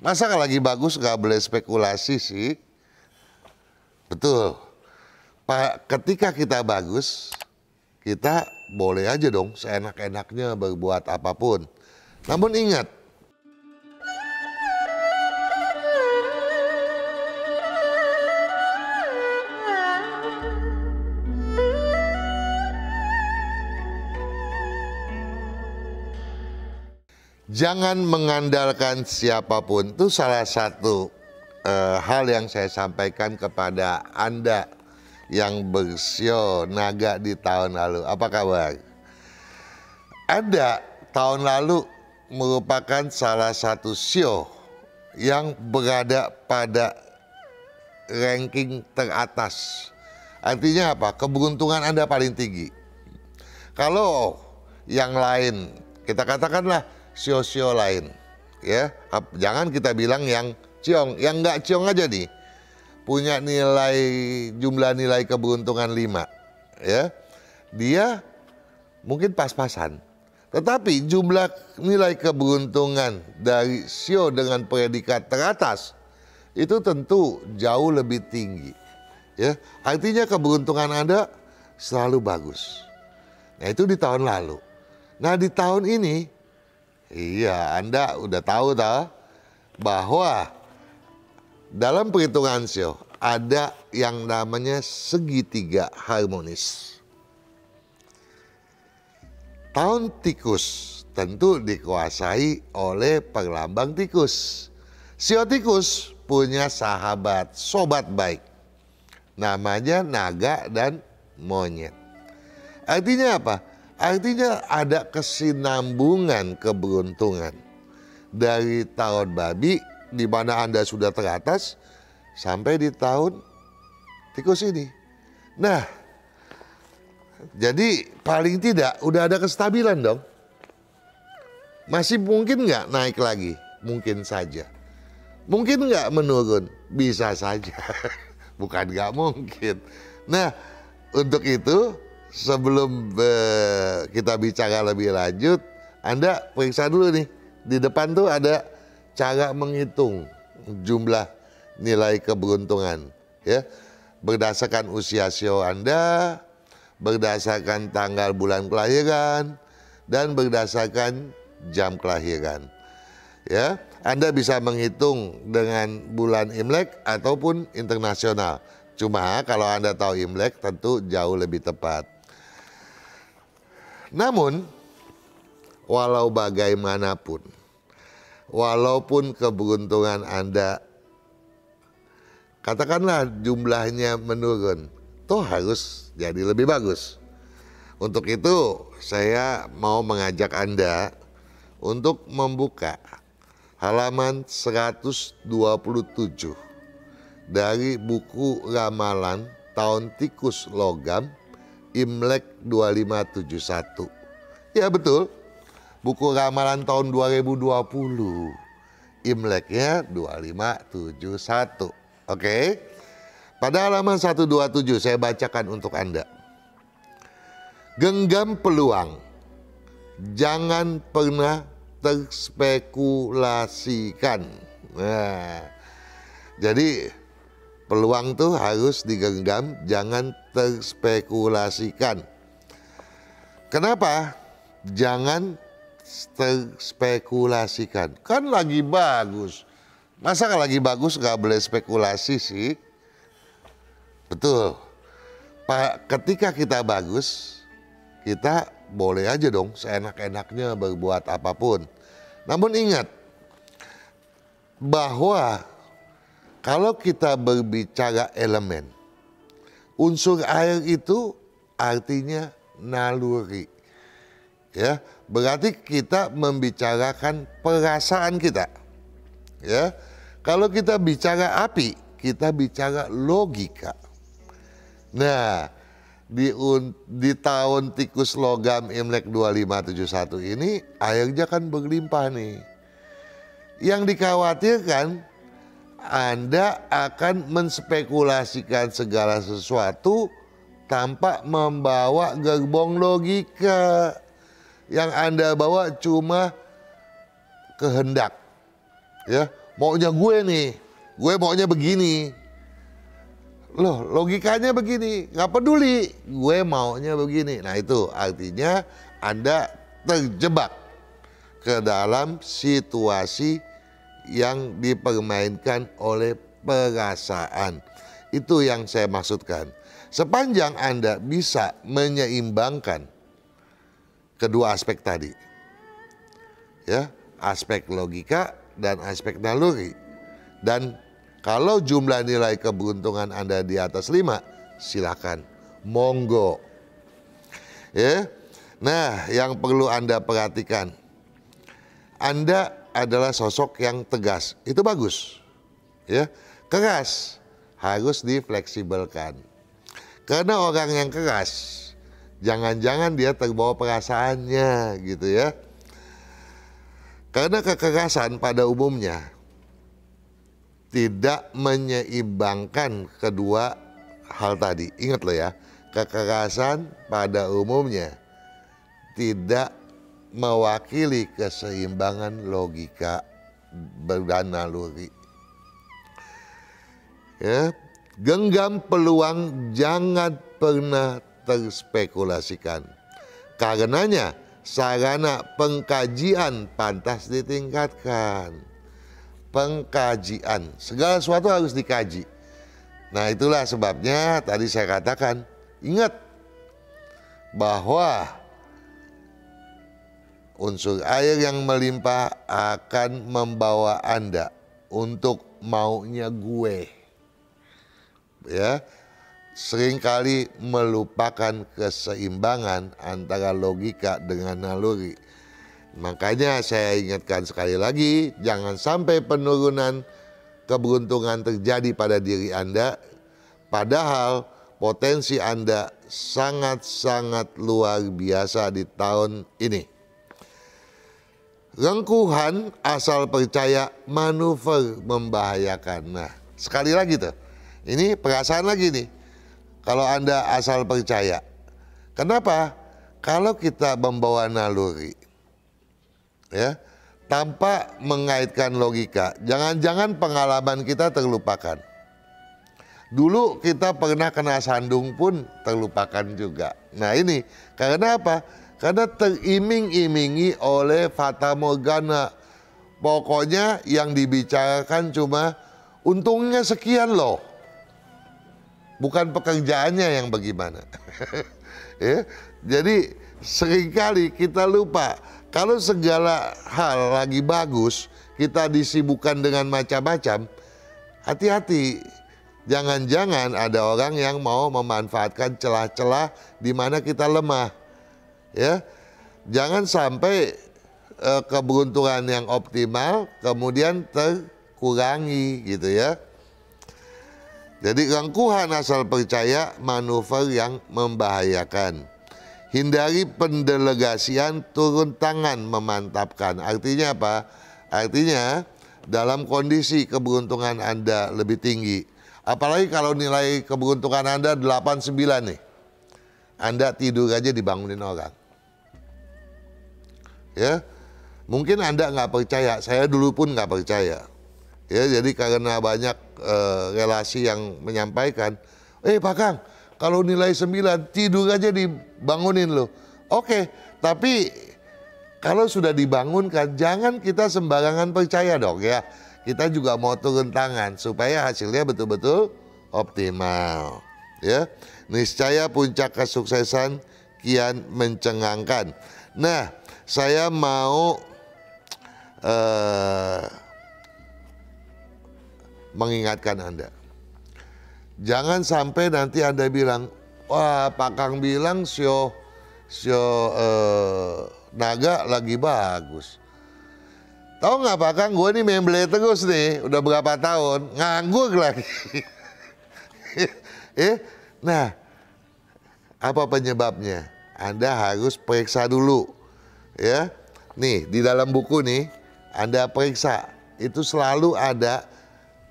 Masa kalau lagi bagus nggak boleh spekulasi sih? Betul. Pak, ketika kita bagus, kita boleh aja dong seenak-enaknya berbuat apa pun. Namun ingat, jangan mengandalkan siapa pun. Itu salah satu uh, hal yang saya sampaikan kepada Anda yang bersio naga di tahun lalu. Apa kabar? Ada tahun lalu merupakan salah satu sio yang berada pada ranking teratas. Artinya apa? Keberuntungan Anda paling tinggi. Kalau yang lain, kita katakanlah sio-sio lain, ya. Jangan kita bilang yang ciong, yang nggak ciong aja nih punya nilai jumlah nilai keberuntungan 5 ya. Dia mungkin pas-pasan tetapi jumlah nilai keberuntungan dari sio dengan predikat teratas itu tentu jauh lebih tinggi ya. Artinya keberuntungan Anda selalu bagus. Nah itu di tahun lalu. Nah di tahun ini iya Anda udah tahu tak bahwa dalam perhitungan sio ada yang namanya segitiga harmonis. Tahun tikus tentu dikuasai oleh perlambang tikus. Sio tikus punya sahabat, sobat baik. Namanya naga dan monyet. Artinya apa? Artinya ada kesinambungan keberuntungan. Dari tahun babi di mana Anda sudah teratas sampai di tahun tikus ini. Nah, jadi paling tidak udah ada kestabilan dong. Masih mungkin nggak naik lagi? Mungkin saja. Mungkin nggak menurun? Bisa saja. Bukan nggak mungkin. Nah, untuk itu sebelum uh, kita bicara lebih lanjut, Anda periksa dulu nih. Di depan tuh ada cara menghitung jumlah nilai keberuntungan ya berdasarkan usia sio Anda, berdasarkan tanggal bulan kelahiran dan berdasarkan jam kelahiran. Ya, Anda bisa menghitung dengan bulan Imlek ataupun internasional. Cuma kalau Anda tahu Imlek tentu jauh lebih tepat. Namun walau bagaimanapun walaupun keberuntungan Anda katakanlah jumlahnya menurun, toh harus jadi lebih bagus. Untuk itu saya mau mengajak Anda untuk membuka halaman 127 dari buku ramalan tahun tikus logam Imlek 2571. Ya betul, buku ramalan tahun 2020. Imleknya 2571. Oke. Pada halaman 127 saya bacakan untuk Anda. Genggam peluang. Jangan pernah terspekulasikan. Nah, jadi peluang tuh harus digenggam, jangan terspekulasikan. Kenapa? Jangan terspekulasikan. Kan lagi bagus. Masa kalau lagi bagus nggak boleh spekulasi sih? Betul. Pak, ketika kita bagus, kita boleh aja dong seenak-enaknya berbuat apa pun. Namun ingat bahwa kalau kita berbicara elemen, unsur air itu artinya naluri. Ya, berarti kita membicarakan perasaan kita. Ya. Kalau kita bicara api, kita bicara logika. Nah, di di tahun tikus logam Imlek 2571 ini airnya kan berlimpah nih. Yang dikhawatirkan Anda akan menspekulasikan segala sesuatu tanpa membawa gerbong logika yang Anda bawa cuma kehendak. Ya, maunya gue nih, gue maunya begini. Loh, logikanya begini, nggak peduli, gue maunya begini. Nah itu artinya Anda terjebak ke dalam situasi yang dipermainkan oleh perasaan. Itu yang saya maksudkan. Sepanjang Anda bisa menyeimbangkan kedua aspek tadi. Ya, aspek logika dan aspek naluri. Dan kalau jumlah nilai keberuntungan Anda di atas 5, silakan monggo. Ya. Nah, yang perlu Anda perhatikan. Anda adalah sosok yang tegas. Itu bagus. Ya. Keras harus difleksibelkan karena orang yang keras, jangan-jangan dia terbawa perasaannya gitu ya. Karena kekerasan pada umumnya tidak menyeimbangkan kedua hal tadi. Ingat loh ya, kekerasan pada umumnya tidak mewakili keseimbangan logika berdana luri. Ya, genggam peluang jangan pernah terspekulasikan. Karenanya sarana pengkajian pantas ditingkatkan. Pengkajian, segala sesuatu harus dikaji. Nah itulah sebabnya tadi saya katakan, ingat bahwa unsur air yang melimpah akan membawa Anda untuk maunya gue ya sering kali melupakan keseimbangan antara logika dengan naluri. Makanya saya ingatkan sekali lagi, jangan sampai penurunan keberuntungan terjadi pada diri Anda, padahal potensi Anda sangat-sangat luar biasa di tahun ini. Rengkuhan asal percaya manuver membahayakan. Nah, sekali lagi tuh ini perasaan lagi nih. Kalau Anda asal percaya. Kenapa? Kalau kita membawa naluri, ya, tanpa mengaitkan logika, jangan-jangan pengalaman kita terlupakan. Dulu kita pernah kena sandung pun terlupakan juga. Nah ini karena apa? Karena teriming-imingi oleh Fata Morgana. Pokoknya yang dibicarakan cuma untungnya sekian loh bukan pekerjaannya yang bagaimana. ya, jadi sering kali kita lupa kalau segala hal lagi bagus, kita disibukkan dengan macam-macam, hati-hati. Jangan-jangan ada orang yang mau memanfaatkan celah-celah di mana kita lemah. Ya. Jangan sampai uh, keberuntungan yang optimal kemudian terkurangi gitu ya. Jadi rangkuhan asal percaya manuver yang membahayakan. Hindari pendelegasian turun tangan memantapkan. Artinya apa? Artinya dalam kondisi keberuntungan Anda lebih tinggi. Apalagi kalau nilai keberuntungan Anda 89 nih. Anda tidur aja dibangunin orang. Ya, mungkin Anda nggak percaya. Saya dulu pun nggak percaya. Ya, jadi karena banyak uh, relasi yang menyampaikan, eh Pak Kang, kalau nilai 9 tidur aja dibangunin loh. Oke, tapi kalau sudah dibangunkan jangan kita sembarangan percaya dong ya. Kita juga mau turun tangan supaya hasilnya betul-betul optimal. Ya, niscaya puncak kesuksesan kian mencengangkan. Nah, saya mau uh, mengingatkan Anda. Jangan sampai nanti Anda bilang, wah Pak Kang bilang sio sio eh, naga lagi bagus. Tahu nggak Pak Kang, gue nih membeli terus nih, udah berapa tahun, nganggur lagi. eh, nah, apa penyebabnya? Anda harus periksa dulu, ya. Nih di dalam buku nih, Anda periksa, itu selalu ada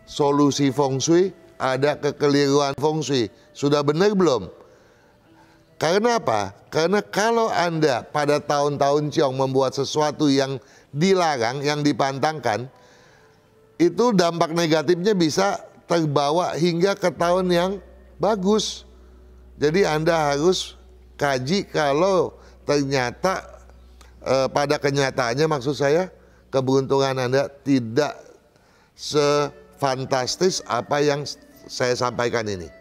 solusi feng shui, ada kekeliruan feng shui. Sudah benar belum? Karena apa? Karena kalau Anda pada tahun-tahun Ciong membuat sesuatu yang dilarang, yang dipantangkan, itu dampak negatifnya bisa terbawa hingga ke tahun yang bagus. Jadi Anda harus kaji kalau ternyata eh, pada kenyataannya maksud saya keberuntungan Anda tidak sefantastis apa yang saya sampaikan ini.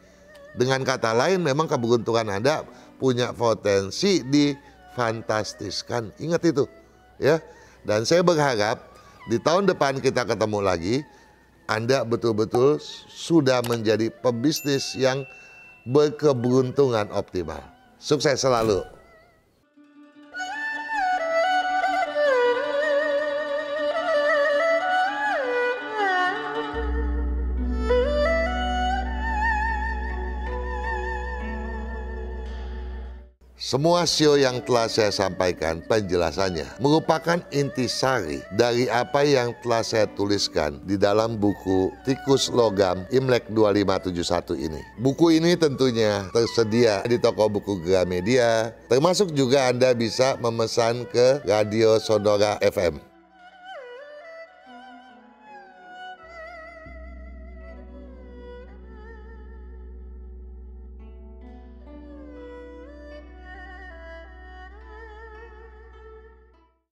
Dengan kata lain memang keberuntungan Anda punya potensi difantastiskan. Ingat itu ya. Dan saya berharap di tahun depan kita ketemu lagi Anda betul-betul sudah menjadi pebisnis yang berkeberuntungan optimal. Sukses selalu. Semua show yang telah saya sampaikan penjelasannya merupakan intisari dari apa yang telah saya tuliskan di dalam buku Tikus Logam Imlek 2571 ini. Buku ini tentunya tersedia di toko buku Gramedia, termasuk juga Anda bisa memesan ke Radio Sonora FM.